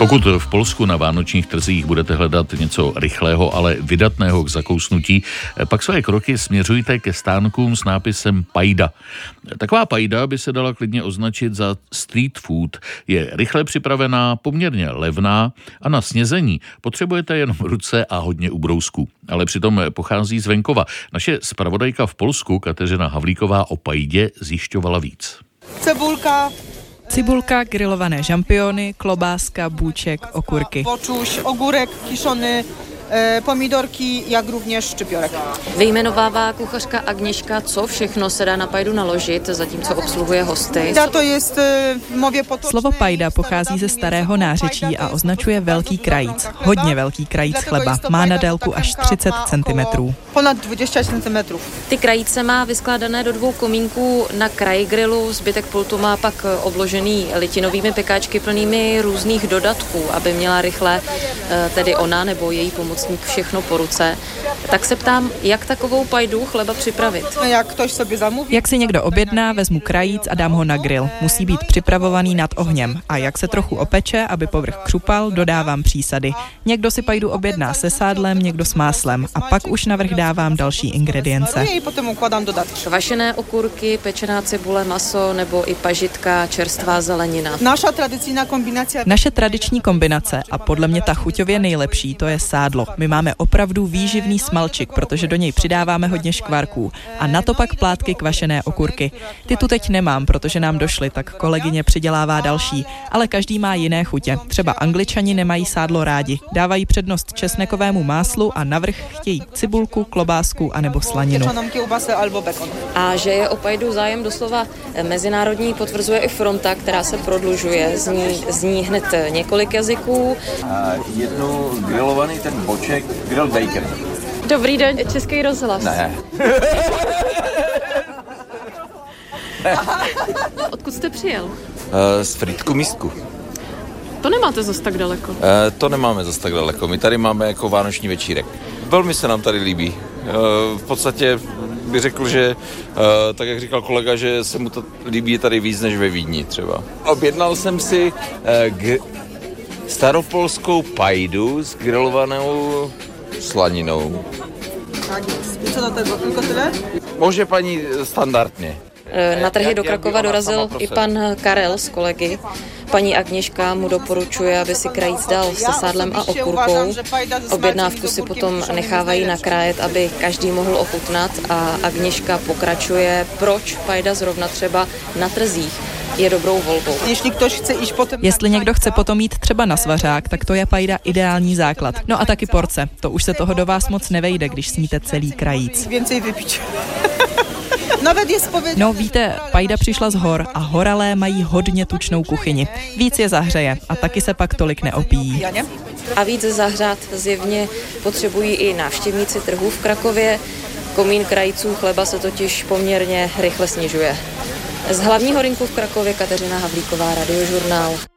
Pokud v Polsku na vánočních trzích budete hledat něco rychlého, ale vydatného k zakousnutí, pak své kroky směřujte ke stánkům s nápisem Pajda. Taková pajda by se dala klidně označit za street food. Je rychle připravená, poměrně levná a na snězení potřebujete jenom ruce a hodně ubrousku. Ale přitom pochází z venkova. Naše zpravodajka v Polsku, Kateřina Havlíková, o pajdě zjišťovala víc. Cebulka, Cibulka, grilované žampiony, klobáska, bůček, okurky. poczuś, ogórek kiszony, e, pomidorki, jak również szczypiorek. Vyjmenovává kuchařka Agněška, co všechno se dá na pajdu naložit, zatímco obsluhuje hosty. To jest e, w mowie potocznej. Slovo pajda pochází ze starého nářečí a označuje velký krajíc. Hodně velký krajíc chleba. Má na délku až taka 30 ma cm. Ponad 20 cm. Ty krajíce má vyskládané do dvou komínků na kraji grilu, zbytek pultu má pak obložený litinovými pekáčky plnými různých dodatků, aby měla rychle eh, tedy ona nebo její pomocník všechno po ruce. Tak se ptám, jak takovou pajdu chleba připravit? Jak ktoś sobie zamówi, Jak si někdo objedná, vezmu krajíc a dám ho na grill. Musí být připravovaný nad ohněm. A jak se trochu opeče, aby povrch křupal, dodávám přísady. Někdo si pajdu objedná se sádlem, někdo s máslem. A pak už navrch dávám další ingredience. potem układam dodatki. Kvašené okurky, pečená cibule, maso nebo i pažitka, čerstvá zelenina. Nasza tradycyjna kombinacja Naše tradiční kombinace a podle mě ta chuťově nejlepší, to je sádlo. My máme opravdu výživný smalčik, protože do něj přidáváme hodně škvarků. A na to pak plátky kvašené okurky. Ty tu teď nemám, protože nám došly, tak kolegyně přidělává další. Ale každý má jiné chutě. Třeba angličani nemají sádlo rádi. Dávají přednost česnekovému máslu a navrch chtějí cibulku, klobásku a nebo slaninu. A že je o pajdu zájem doslova mezinárodní, potvrzuje i fronta, která se prodlužuje. Zní, zní hned několik jazyků. a jednu grilovaný ten boček, grill bacon. Dobrý den, Český rozhlas. Ne. Odkud jste přijel? Uh, z Frýdku místku. To nemáte zas tak daleko. Uh, to nemáme zase tak daleko. My tady máme jako vánoční večírek. Velmi se nám tady líbí. Uh, v podstatě bych řekl, že uh, tak jak říkal kolega, že se mu to líbí tady víc než ve Vídni třeba. Objednal jsem si uh, gr- staropolskou pajdu s grilovanou slaninou. Tak jest. I co do tego? Tylko tyle? Může paní standardně. Na trhy do Krakova dorazil i pan Karel z kolegy. Paní Agněška mu doporučuje, aby si krajíc dal se sádlem a okurkou. Objednávku si potom nechávají nakrájet, aby každý mohl ochutnat a Agněška pokračuje, proč pajda zrovna třeba na trzích je dobrou volbou. Ktoś chce iść potem... Jestli někdo chce potom jít třeba na svařák, tak to je pajda ideální základ. No a taky porce. To už se toho do vás moc nevejde, když sníte celý krajíc. No víte, pajda přišla z hor a horalé mají hodně tučnou kuchyni. Víc je zahřeje a taky se pak tolik neopíjí. A víc zahřát zjevně potřebují i návštěvníci trhů v Krakově. Komín krajíců chleba se totiž poměrně rychle snižuje. Z hlavního rynku v Krakově Kateřina Havlíková, Radiožurnál.